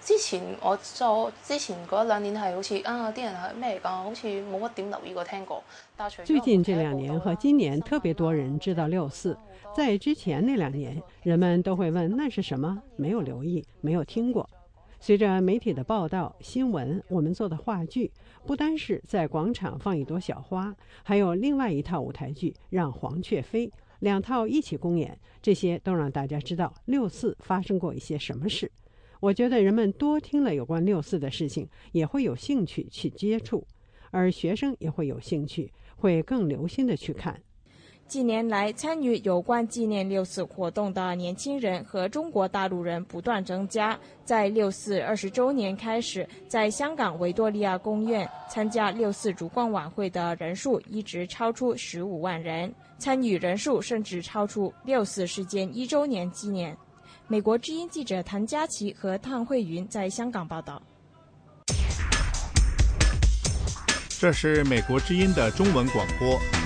之前我就之前嗰兩年係好似啊啲人係咩嚟㗎？好似冇乜點留意過聽過。最近这两年和今年特别多人知道六四，在之前那两年，人们都会问那是什么，没有留意，没有聽過。随着媒体的报道、新闻，我们做的话剧不单是在广场放一朵小花，还有另外一套舞台剧《让黄雀飞》。两套一起公演，这些都让大家知道六四发生过一些什么事。我觉得人们多听了有关六四的事情，也会有兴趣去接触，而学生也会有兴趣，会更留心的去看。近年来，参与有关纪念六四活动的年轻人和中国大陆人不断增加。在六四二十周年开始，在香港维多利亚公园参加六四烛光晚会的人数一直超出十五万人，参与人数甚至超出六四事件一周年纪念。美国之音记者谭佳琪和汤慧云在香港报道。这是美国之音的中文广播。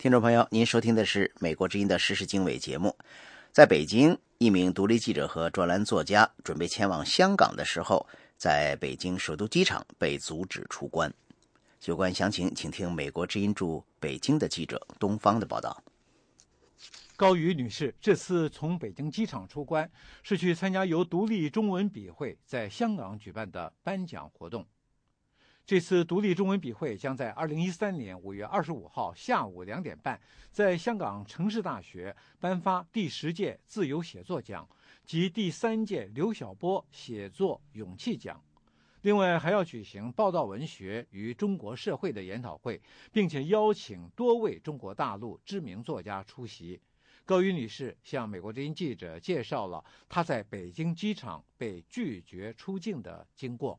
听众朋友，您收听的是《美国之音》的时事经纬节目。在北京，一名独立记者和专栏作家准备前往香港的时候，在北京首都机场被阻止出关。有关详情，请听《美国之音》驻北京的记者东方的报道。高瑜女士这次从北京机场出关，是去参加由独立中文笔会在香港举办的颁奖活动。这次独立中文笔会将在二零一三年五月二十五号下午两点半，在香港城市大学颁发第十届自由写作奖及第三届刘晓波写作勇气奖。另外，还要举行报道文学与中国社会的研讨会，并且邀请多位中国大陆知名作家出席。高瑜女士向美国之音记者介绍了她在北京机场被拒绝出境的经过。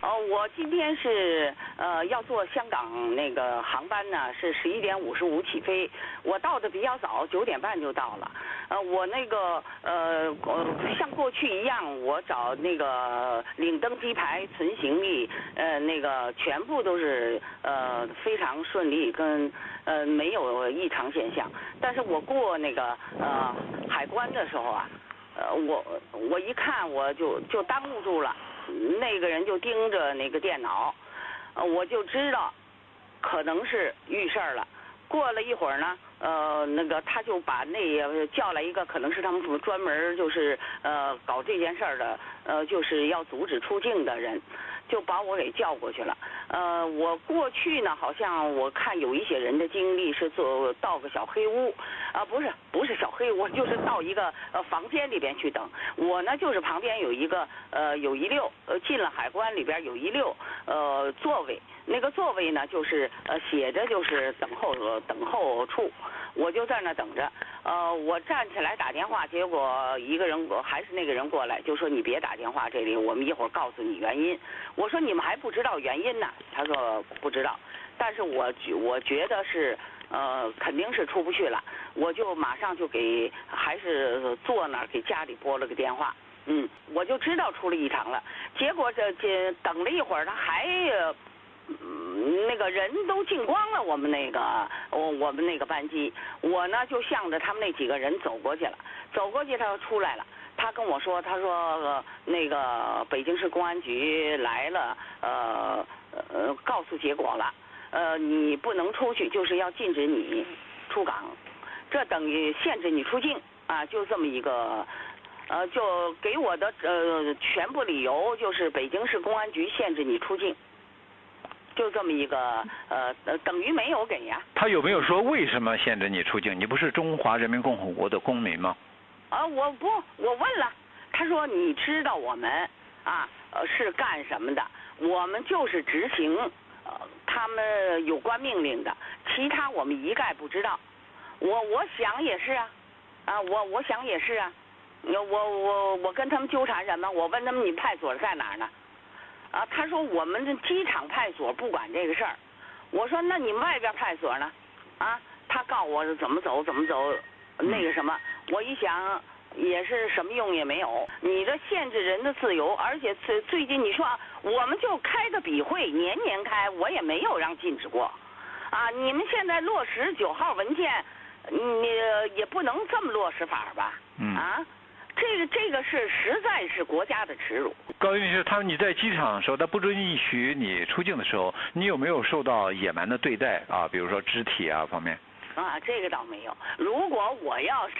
哦，我今天是呃要坐香港那个航班呢，是十一点五十五起飞。我到的比较早，九点半就到了。呃，我那个呃呃像过去一样，我找那个领登机牌、存行李，呃那个全部都是呃非常顺利，跟呃没有异常现象。但是我过那个呃海关的时候啊，呃我我一看我就就耽误住了。那个人就盯着那个电脑，我就知道可能是遇事儿了。过了一会儿呢，呃，那个他就把那叫来一个，可能是他们专门就是呃搞这件事儿的，呃，就是要阻止出境的人。就把我给叫过去了。呃，我过去呢，好像我看有一些人的经历是做到个小黑屋，啊，不是不是小黑屋，就是到一个呃房间里边去等。我呢，就是旁边有一个呃有一溜，呃进了海关里边有一溜呃座位，那个座位呢就是呃写着就是等候等候处。我就在那等着，呃，我站起来打电话，结果一个人还是那个人过来，就说你别打电话，这里我们一会儿告诉你原因。我说你们还不知道原因呢，他说不知道，但是我我觉得是呃肯定是出不去了，我就马上就给还是坐那儿给家里拨了个电话，嗯，我就知道出了异常了。结果这这等了一会儿，他还。嗯，那个人都进光了，我们那个我我们那个班机，我呢就向着他们那几个人走过去了，走过去他又出来了，他跟我说，他说那个北京市公安局来了，呃呃告诉结果了，呃你不能出去，就是要禁止你出港，这等于限制你出境啊，就这么一个，呃就给我的呃全部理由就是北京市公安局限制你出境。就这么一个呃呃，等于没有给呀。他有没有说为什么限制你出境？你不是中华人民共和国的公民吗？啊，我不，我问了，他说你知道我们啊呃是干什么的？我们就是执行呃他们有关命令的，其他我们一概不知道。我我想也是啊，啊我我想也是啊，我我我跟他们纠缠什么？我问他们你派出所在哪儿呢？啊，他说我们的机场派出所不管这个事儿。我说那你外边派出所呢？啊，他告我怎么走怎么走，那个什么，我一想也是什么用也没有。你这限制人的自由，而且最最近你说我们就开个笔会，年年开，我也没有让禁止过。啊，你们现在落实九号文件，你也不能这么落实法吧？嗯啊？这个这个是实在是国家的耻辱。高女士，他你在机场的时候，他不允许你出境的时候，你有没有受到野蛮的对待啊？比如说肢体啊方面。啊，这个倒没有。如果我要是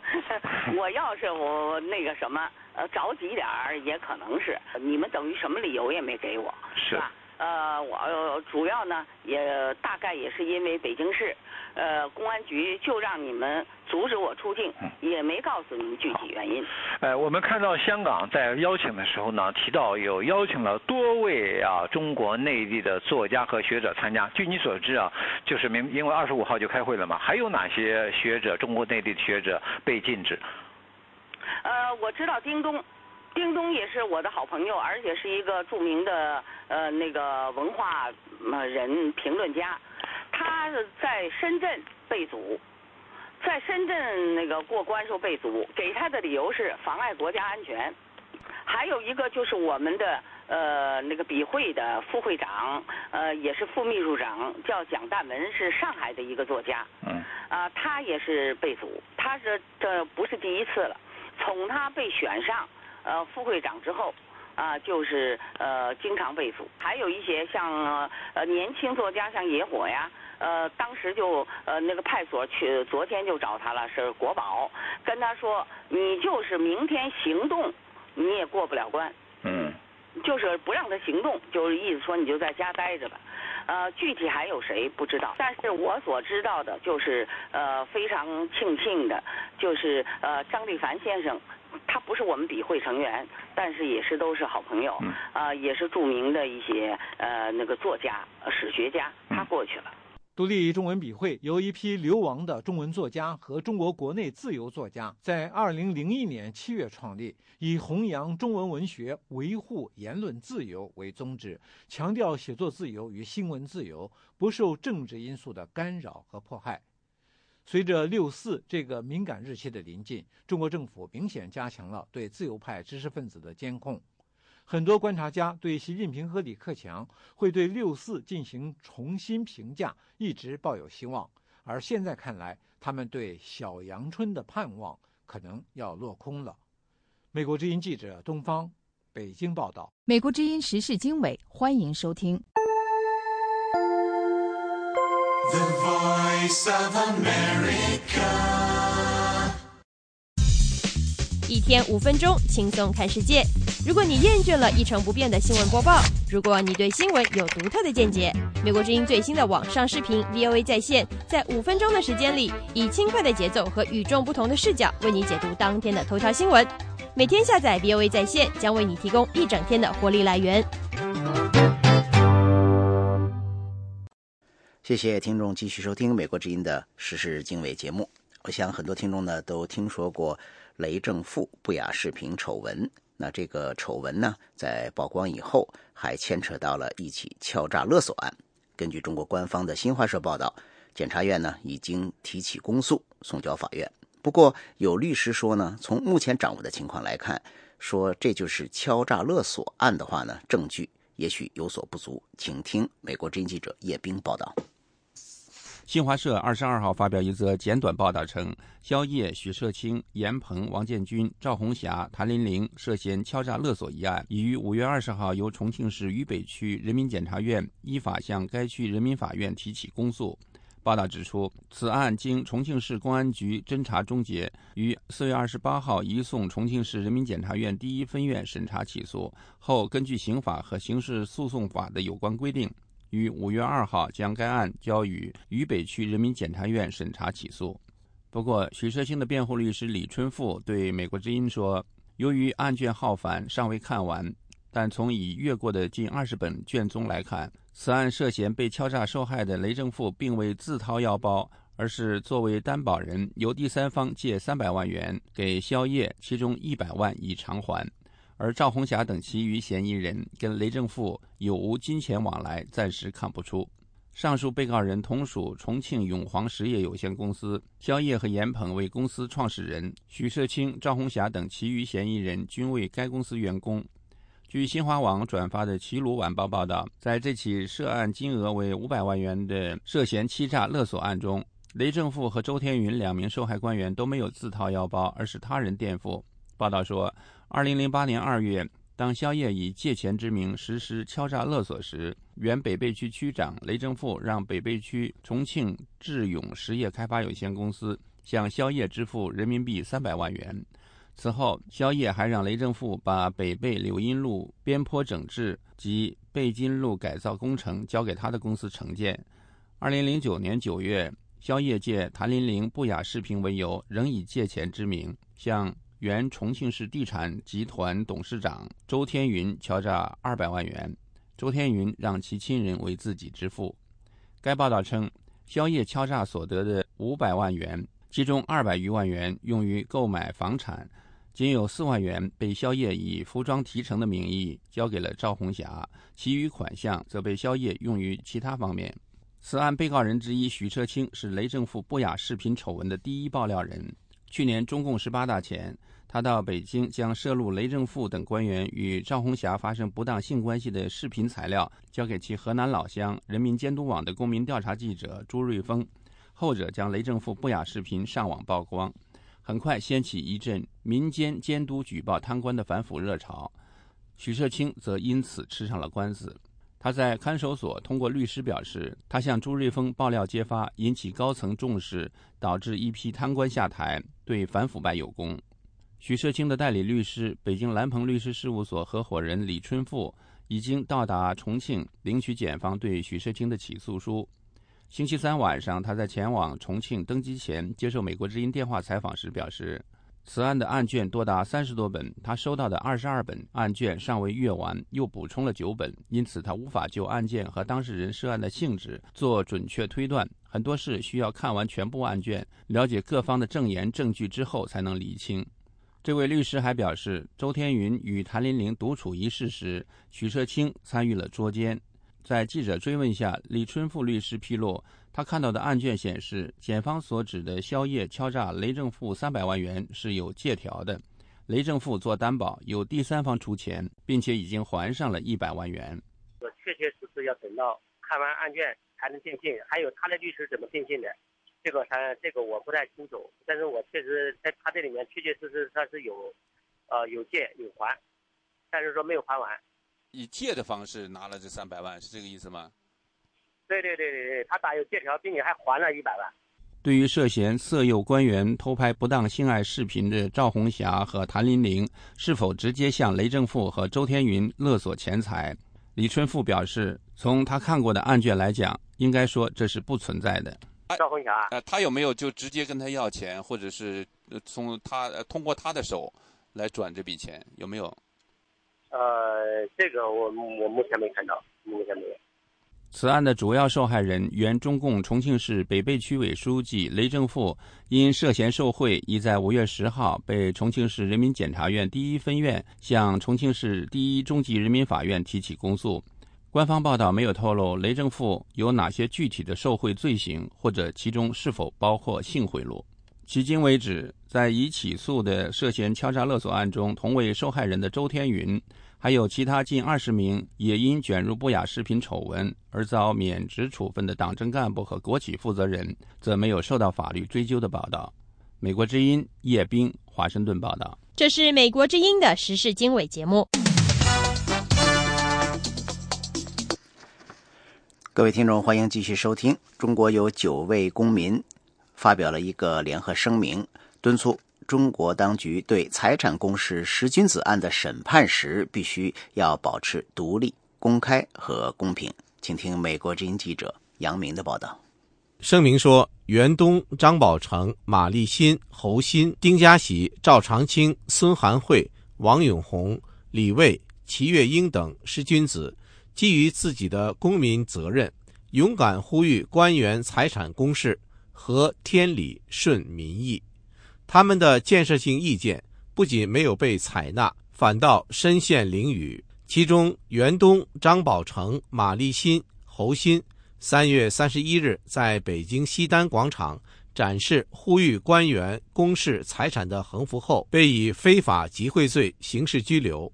我要是我那个什么呃着急点儿，也可能是你们等于什么理由也没给我，是吧？呃，我主要呢也大概也是因为北京市。呃，公安局就让你们阻止我出境，也没告诉你们具体原因。呃，我们看到香港在邀请的时候呢，提到有邀请了多位啊中国内地的作家和学者参加。据你所知啊，就是明因为二十五号就开会了嘛，还有哪些学者，中国内地的学者被禁止？呃，我知道丁东，丁东也是我的好朋友，而且是一个著名的呃那个文化人评论家。他在深圳被阻，在深圳那个过关时候被阻，给他的理由是妨碍国家安全。还有一个就是我们的呃那个笔会的副会长，呃也是副秘书长，叫蒋淡文，是上海的一个作家。嗯。啊，他也是被阻，他是这不是第一次了。从他被选上呃副会长之后。啊，就是呃，经常被俘。还有一些像呃年轻作家，像野火呀，呃，当时就呃那个派出所去，昨天就找他了，是国宝，跟他说，你就是明天行动，你也过不了关。嗯。就是不让他行动，就是意思说你就在家待着吧。呃，具体还有谁不知道？但是我所知道的就是呃非常庆幸的，就是呃张立凡先生。他不是我们笔会成员，但是也是都是好朋友，啊，也是著名的一些呃那个作家、史学家，他过去了。独立中文笔会由一批流亡的中文作家和中国国内自由作家在2001年7月创立，以弘扬中文文学、维护言论自由为宗旨，强调写作自由与新闻自由不受政治因素的干扰和迫害。随着六四这个敏感日期的临近，中国政府明显加强了对自由派知识分子的监控。很多观察家对习近平和李克强会对六四进行重新评价一直抱有希望，而现在看来，他们对小阳春的盼望可能要落空了。美国之音记者东方北京报道。美国之音时事经纬，欢迎收听。The 一天五分钟，轻松看世界。如果你厌倦了一成不变的新闻播报，如果你对新闻有独特的见解，美国之音最新的网上视频 VOA 在线，在五分钟的时间里，以轻快的节奏和与众不同的视角，为你解读当天的头条新闻。每天下载 VOA 在线，将为你提供一整天的活力来源。谢谢听众继续收听《美国之音》的时事经纬节目。我想很多听众呢都听说过雷政富不雅视频丑闻。那这个丑闻呢，在曝光以后，还牵扯到了一起敲诈勒索案。根据中国官方的新华社报道，检察院呢已经提起公诉，送交法院。不过有律师说呢，从目前掌握的情况来看，说这就是敲诈勒索案的话呢，证据也许有所不足。请听美国之音记者叶冰报道。新华社二十二号发表一则简短报道称，肖烨、许社清、严鹏、王建军、赵红霞、谭琳玲涉嫌敲诈勒索一案，已于五月二十号由重庆市渝北区人民检察院依法向该区人民法院提起公诉。报道指出，此案经重庆市公安局侦查终结，于四月二十八号移送重庆市人民检察院第一分院审查起诉后，根据刑法和刑事诉讼法的有关规定。于五月二号将该案交予渝北区人民检察院审查起诉。不过，许社清的辩护律师李春富对美国之音说：“由于案卷浩繁，尚未看完，但从已阅过的近二十本卷宗来看，此案涉嫌被敲诈受害的雷正富并未自掏腰包，而是作为担保人，由第三方借三百万元给肖烨，其中一百万已偿还。”而赵红霞等其余嫌疑人跟雷正富有无金钱往来，暂时看不出。上述被告人同属重庆永煌实业有限公司，肖烨和严鹏为公司创始人，许社清、赵红霞等其余嫌疑人均为该公司员工。据新华网转发的《齐鲁晚报》报道，在这起涉案金额为五百万元的涉嫌欺诈勒索案中，雷正富和周天云两名受害官员都没有自掏腰包，而是他人垫付。报道说。二零零八年二月，当肖烨以借钱之名实施敲诈勒索时，原北碚区区长雷正富让北碚区重庆智勇实业开发有限公司向肖烨支付人民币三百万元。此后，肖烨还让雷正富把北碚柳荫路边坡整治及贝金路改造工程交给他的公司承建。二零零九年九月，宵夜借谭林玲不雅视频为由，仍以借钱之名向原重庆市地产集团董事长周天云敲诈二百万元，周天云让其亲人为自己支付。该报道称，宵夜敲诈所得的五百万元，其中二百余万元用于购买房产。仅有四万元被宵夜以服装提成的名义交给了赵红霞，其余款项则被宵夜用于其他方面。此案被告人之一许彻清是雷政富不雅视频丑闻的第一爆料人。去年中共十八大前，他到北京将涉录雷政富等官员与赵红霞发生不当性关系的视频材料交给其河南老乡人民监督网的公民调查记者朱瑞峰，后者将雷政富不雅视频上网曝光。很快掀起一阵民间监督举报贪官的反腐热潮，许社清则因此吃上了官司。他在看守所通过律师表示，他向朱瑞峰爆料揭发，引起高层重视，导致一批贪官下台，对反腐败有功。许社清的代理律师、北京蓝鹏律师事务所合伙人李春富已经到达重庆领取检方对许社清的起诉书。星期三晚上，他在前往重庆登机前接受美国之音电话采访时表示，此案的案卷多达三十多本，他收到的二十二本案卷尚未阅完，又补充了九本，因此他无法就案件和当事人涉案的性质做准确推断。很多事需要看完全部案卷，了解各方的证言证据之后才能理清。这位律师还表示，周天云与谭玲玲独处一室时，许社清参与了捉奸。在记者追问下，李春富律师披露，他看到的案卷显示，检方所指的宵夜敲诈雷正富三百万元是有借条的，雷正富做担保，有第三方出钱，并且已经还上了一百万元。我确确实实要等到看完案卷才能定性，还有他的律师怎么定性的，这个他这个我不太清楚，但是我确实在他这里面确确实实他是有，呃有借有还，但是说没有还完。以借的方式拿了这三百万，是这个意思吗？对对对对对，他打有借条，并且还还了一百万。对于涉嫌色诱官员偷拍不当性爱视频的赵红霞和谭琳玲，是否直接向雷正富和周天云勒索钱财？李春富表示，从他看过的案卷来讲，应该说这是不存在的。赵红霞，呃，他有没有就直接跟他要钱，或者是从他通过他的手来转这笔钱？有没有？呃，这个我我目前没看到，目前没有。此案的主要受害人，原中共重庆市北碚区委书记雷正富，因涉嫌受贿，已在五月十号被重庆市人民检察院第一分院向重庆市第一中级人民法院提起公诉。官方报道没有透露雷政富有哪些具体的受贿罪行，或者其中是否包括性贿赂。迄今为止，在已起诉的涉嫌敲诈勒索案中，同为受害人的周天云。还有其他近二十名也因卷入不雅视频丑闻而遭免职处分的党政干部和国企负责人，则没有受到法律追究的报道。美国之音叶冰华盛顿报道。这是美国之音的时事经纬节目。各位听众，欢迎继续收听。中国有九位公民发表了一个联合声明，敦促。中国当局对财产公示十君子案的审判时，必须要保持独立、公开和公平。请听美国之音记者杨明的报道。声明说，袁东、张宝成、马立新、侯鑫、丁家喜、赵长青、孙涵慧、王永红、李卫、齐月英等十君子，基于自己的公民责任，勇敢呼吁官员财产公示，合天理、顺民意。他们的建设性意见不仅没有被采纳，反倒身陷囹圄。其中，袁东、张宝成、马立新、侯鑫三月三十一日在北京西单广场展示呼吁官员公示财产的横幅后，被以非法集会罪刑事拘留。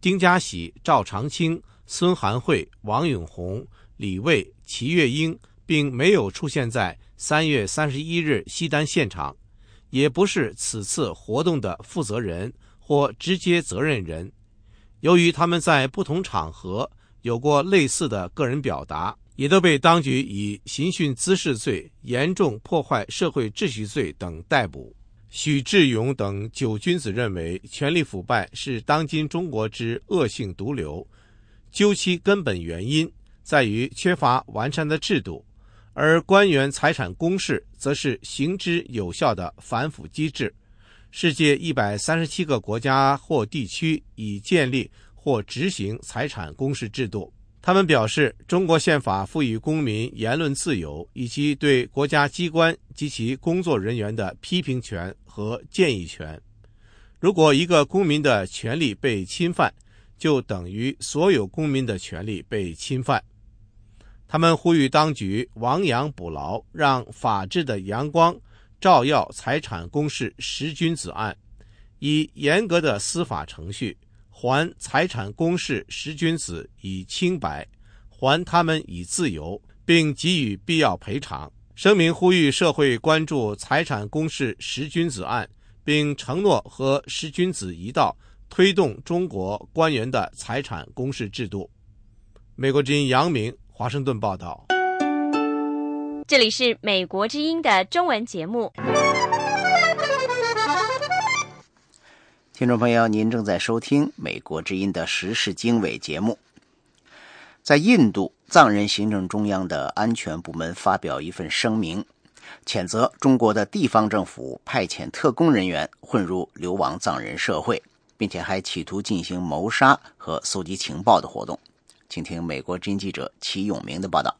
丁家喜、赵长青、孙涵慧、王永红、李卫、齐月英并没有出现在三月三十一日西单现场。也不是此次活动的负责人或直接责任人，由于他们在不同场合有过类似的个人表达，也都被当局以刑讯滋事罪、严重破坏社会秩序罪等逮捕。许志勇等九君子认为，权力腐败是当今中国之恶性毒瘤，究其根本原因在于缺乏完善的制度，而官员财产公示则是行之有效的反腐机制。世界一百三十七个国家或地区已建立或执行财产公示制度。他们表示，中国宪法赋予公民言论自由以及对国家机关及其工作人员的批评权和建议权。如果一个公民的权利被侵犯，就等于所有公民的权利被侵犯。他们呼吁当局亡羊补牢，让法治的阳光照耀财产公示十君子案，以严格的司法程序。还财产公示十君子以清白，还他们以自由，并给予必要赔偿。声明呼吁社会关注财产公示十君子案，并承诺和十君子一道推动中国官员的财产公示制度。美国之音杨明华盛顿报道。这里是美国之音的中文节目。听众朋友，您正在收听《美国之音》的时事经纬节目。在印度，藏人行政中央的安全部门发表一份声明，谴责中国的地方政府派遣特工人员混入流亡藏人社会，并且还企图进行谋杀和搜集情报的活动。请听美国之音记者齐永明的报道。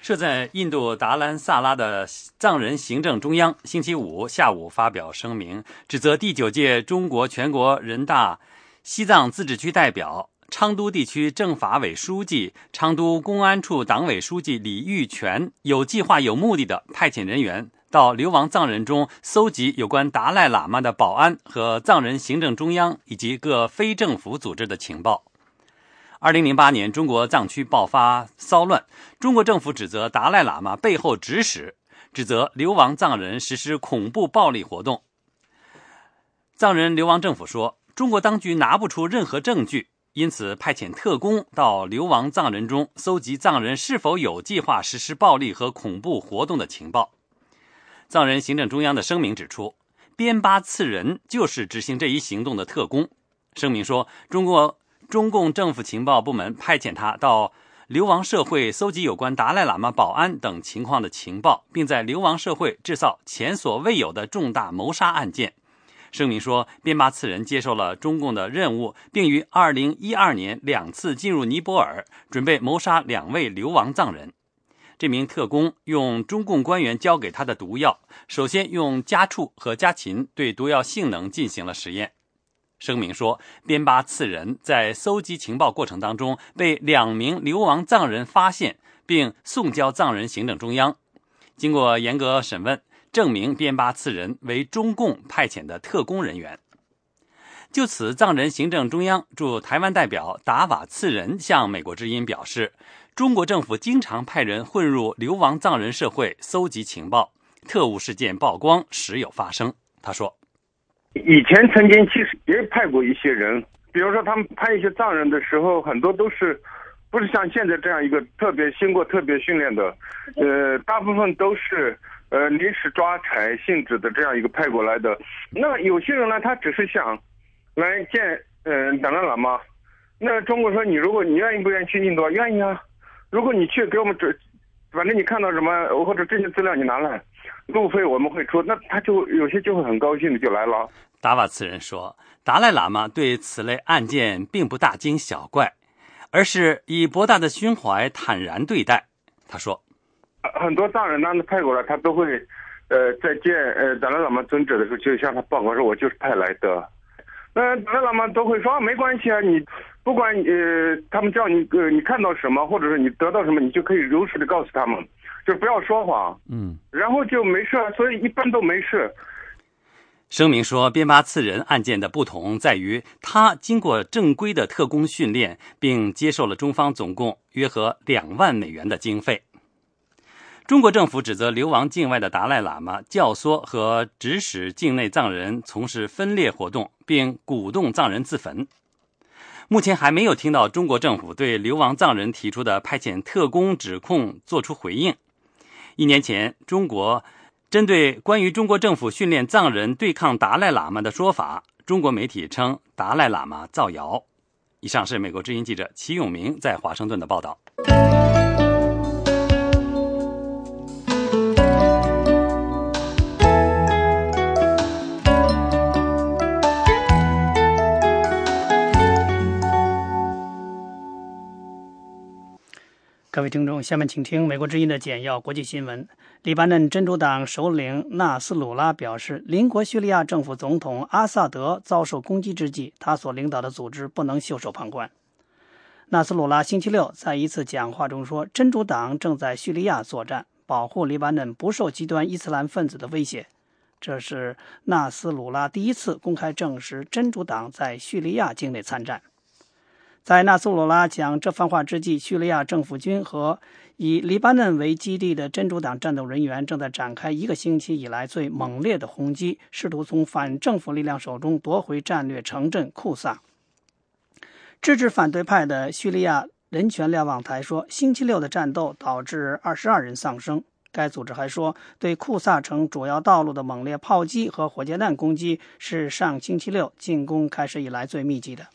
设在印度达兰萨拉的藏人行政中央星期五下午发表声明，指责第九届中国全国人大西藏自治区代表、昌都地区政法委书记、昌都公安处党委书记李玉泉有计划、有目的的派遣人员到流亡藏人中搜集有关达赖喇嘛的保安和藏人行政中央以及各非政府组织的情报。二零零八年，中国藏区爆发骚乱，中国政府指责达赖喇嘛背后指使，指责流亡藏人实施恐怖暴力活动。藏人流亡政府说，中国当局拿不出任何证据，因此派遣特工到流亡藏人中搜集藏人是否有计划实施暴力和恐怖活动的情报。藏人行政中央的声明指出，边巴次仁就是执行这一行动的特工。声明说，中国。中共政府情报部门派遣他到流亡社会搜集有关达赖喇嘛保安等情况的情报，并在流亡社会制造前所未有的重大谋杀案件。声明说，边巴次仁接受了中共的任务，并于2012年两次进入尼泊尔，准备谋杀两位流亡藏人。这名特工用中共官员交给他的毒药，首先用家畜和家禽对毒药性能进行了实验。声明说，边巴次仁在搜集情报过程当中被两名流亡藏人发现，并送交藏人行政中央。经过严格审问，证明边巴次仁为中共派遣的特工人员。就此，藏人行政中央驻台湾代表达瓦次仁向美国之音表示，中国政府经常派人混入流亡藏人社会搜集情报，特务事件曝光时有发生。他说。以前曾经其实也派过一些人，比如说他们派一些藏人的时候，很多都是不是像现在这样一个特别经过特别训练的，呃，大部分都是呃临时抓柴性质的这样一个派过来的。那有些人呢，他只是想来见嗯达赖喇嘛。那中国说你如果你愿意不愿意去印度？愿意啊。如果你去给我们这，反正你看到什么或者这些资料你拿来，路费我们会出。那他就有些就会很高兴的就来了。达瓦茨人说：“达赖喇嘛对此类案件并不大惊小怪，而是以博大的胸怀坦然对待。”他说：“很多藏人呢派过来，他都会，呃，在见呃达赖喇嘛尊者的时候，就向他报告说：‘我就是派来的。’那达赖喇嘛都会说：‘没关系啊，你不管呃他们叫你呃你看到什么，或者是你得到什么，你就可以如实的告诉他们，就不要说谎。’嗯，然后就没事，所以一般都没事。”声明说，边巴次人案件的不同在于，他经过正规的特工训练，并接受了中方总共约合两万美元的经费。中国政府指责流亡境外的达赖喇嘛教唆和指使境内藏人从事分裂活动，并鼓动藏人自焚。目前还没有听到中国政府对流亡藏人提出的派遣特工指控作出回应。一年前，中国。针对关于中国政府训练藏人对抗达赖喇嘛的说法，中国媒体称达赖喇嘛造谣。以上是美国之音记者齐永明在华盛顿的报道。各位听众，下面请听美国之音的简要国际新闻。黎巴嫩真主党首领纳斯鲁拉表示，邻国叙利亚政府总统阿萨德遭受攻击之际，他所领导的组织不能袖手旁观。纳斯鲁拉星期六在一次讲话中说，真主党正在叙利亚作战，保护黎巴嫩不受极端伊斯兰分子的威胁。这是纳斯鲁拉第一次公开证实真主党在叙利亚境内参战。在纳斯鲁拉讲这番话之际，叙利亚政府军和以黎巴嫩为基地的真主党战斗人员正在展开一个星期以来最猛烈的轰击，试图从反政府力量手中夺回战略城镇库萨。支持反对派的叙利亚人权瞭望台说，星期六的战斗导致二十二人丧生。该组织还说，对库萨城主要道路的猛烈炮击和火箭弹攻击是上星期六进攻开始以来最密集的。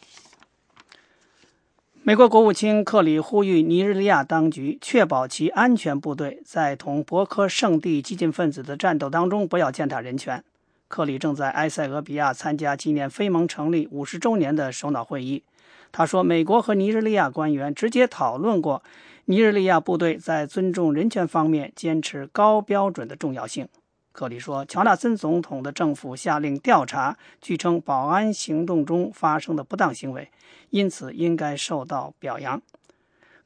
美国国务卿克里呼吁尼日利亚当局确保其安全部队在同博科圣地激进分子的战斗当中不要践踏人权。克里正在埃塞俄比亚参加纪念非盟成立五十周年的首脑会议。他说，美国和尼日利亚官员直接讨论过尼日利亚部队在尊重人权方面坚持高标准的重要性。克里说，乔纳森总统的政府下令调查据称保安行动中发生的不当行为。因此，应该受到表扬。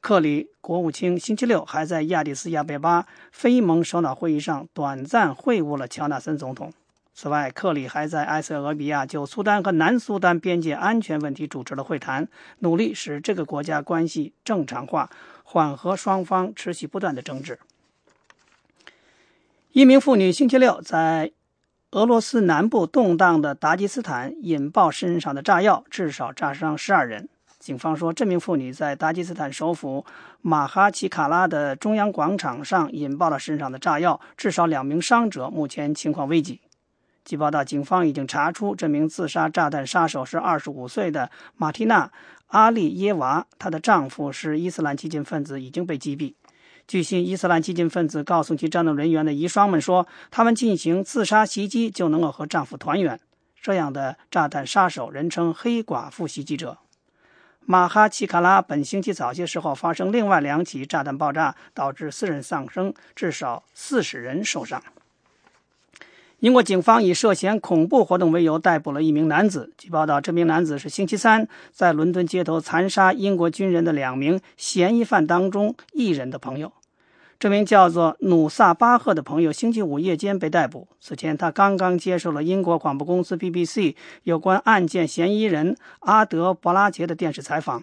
克里国务卿星期六还在亚的斯亚贝巴非盟首脑会议上短暂会晤了乔纳森总统。此外，克里还在埃塞俄比亚就苏丹和南苏丹边界安全问题主持了会谈，努力使这个国家关系正常化，缓和双方持续不断的争执。一名妇女星期六在。俄罗斯南部动荡的达吉斯坦引爆身上的炸药，至少炸伤十二人。警方说，这名妇女在达吉斯坦首府马哈奇卡拉的中央广场上引爆了身上的炸药，至少两名伤者目前情况危急。据报道，警方已经查出这名自杀炸弹杀手是二十五岁的马蒂娜·阿利耶娃，她的丈夫是伊斯兰激进分子，已经被击毙。据信，伊斯兰激进分子告诉其战斗人员的遗孀们说，他们进行自杀袭击就能够和丈夫团圆。这样的炸弹杀手人称“黑寡妇袭击者”。马哈奇卡拉本星期早些时候发生另外两起炸弹爆炸，导致四人丧生，至少四十人受伤。英国警方以涉嫌恐怖活动为由逮捕了一名男子。据报道，这名男子是星期三在伦敦街头残杀英国军人的两名嫌疑犯当中一人的朋友。这名叫做努萨巴赫的朋友，星期五夜间被逮捕。此前，他刚刚接受了英国广播公司 BBC 有关案件嫌疑人阿德伯拉杰的电视采访。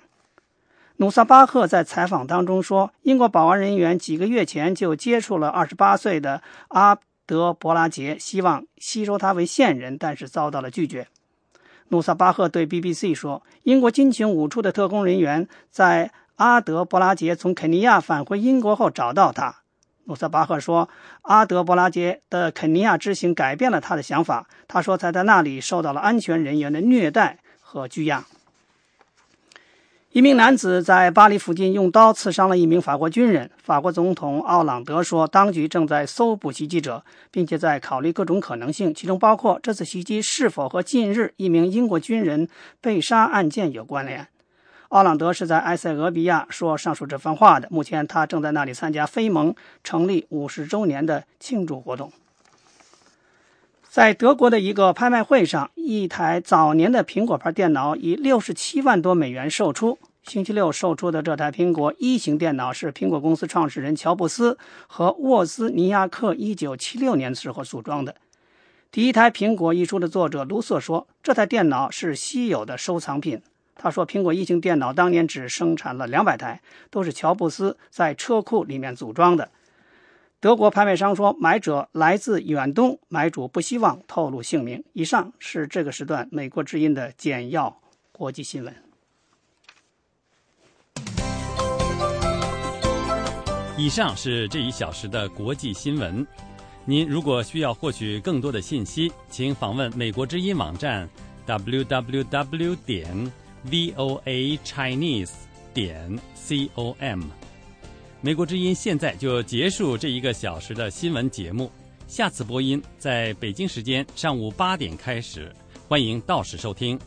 努萨巴赫在采访当中说，英国保安人员几个月前就接触了28岁的阿。德伯拉杰希望吸收他为线人，但是遭到了拒绝。努萨巴赫对 BBC 说：“英国军情五处的特工人员在阿德伯拉杰从肯尼亚返回英国后找到他。”努萨巴赫说：“阿德伯拉杰的肯尼亚之行改变了他的想法。他说他在那里受到了安全人员的虐待和拘押。”一名男子在巴黎附近用刀刺伤了一名法国军人。法国总统奥朗德说，当局正在搜捕袭击者，并且在考虑各种可能性，其中包括这次袭击是否和近日一名英国军人被杀案件有关联。奥朗德是在埃塞俄比亚说上述这番话的。目前，他正在那里参加非盟成立五十周年的庆祝活动。在德国的一个拍卖会上，一台早年的苹果牌电脑以六十七万多美元售出。星期六售出的这台苹果一型电脑是苹果公司创始人乔布斯和沃兹尼亚克一九七六年时候组装的。第一台苹果一书的作者卢瑟说，这台电脑是稀有的收藏品。他说，苹果一型电脑当年只生产了两百台，都是乔布斯在车库里面组装的。德国拍卖商说，买者来自远东，买主不希望透露姓名。以上是这个时段美国之音的简要国际新闻。以上是这一小时的国际新闻。您如果需要获取更多的信息，请访问美国之音网站 www 点 v o a chinese 点 c o m。美国之音现在就结束这一个小时的新闻节目，下次播音在北京时间上午八点开始，欢迎到时收听。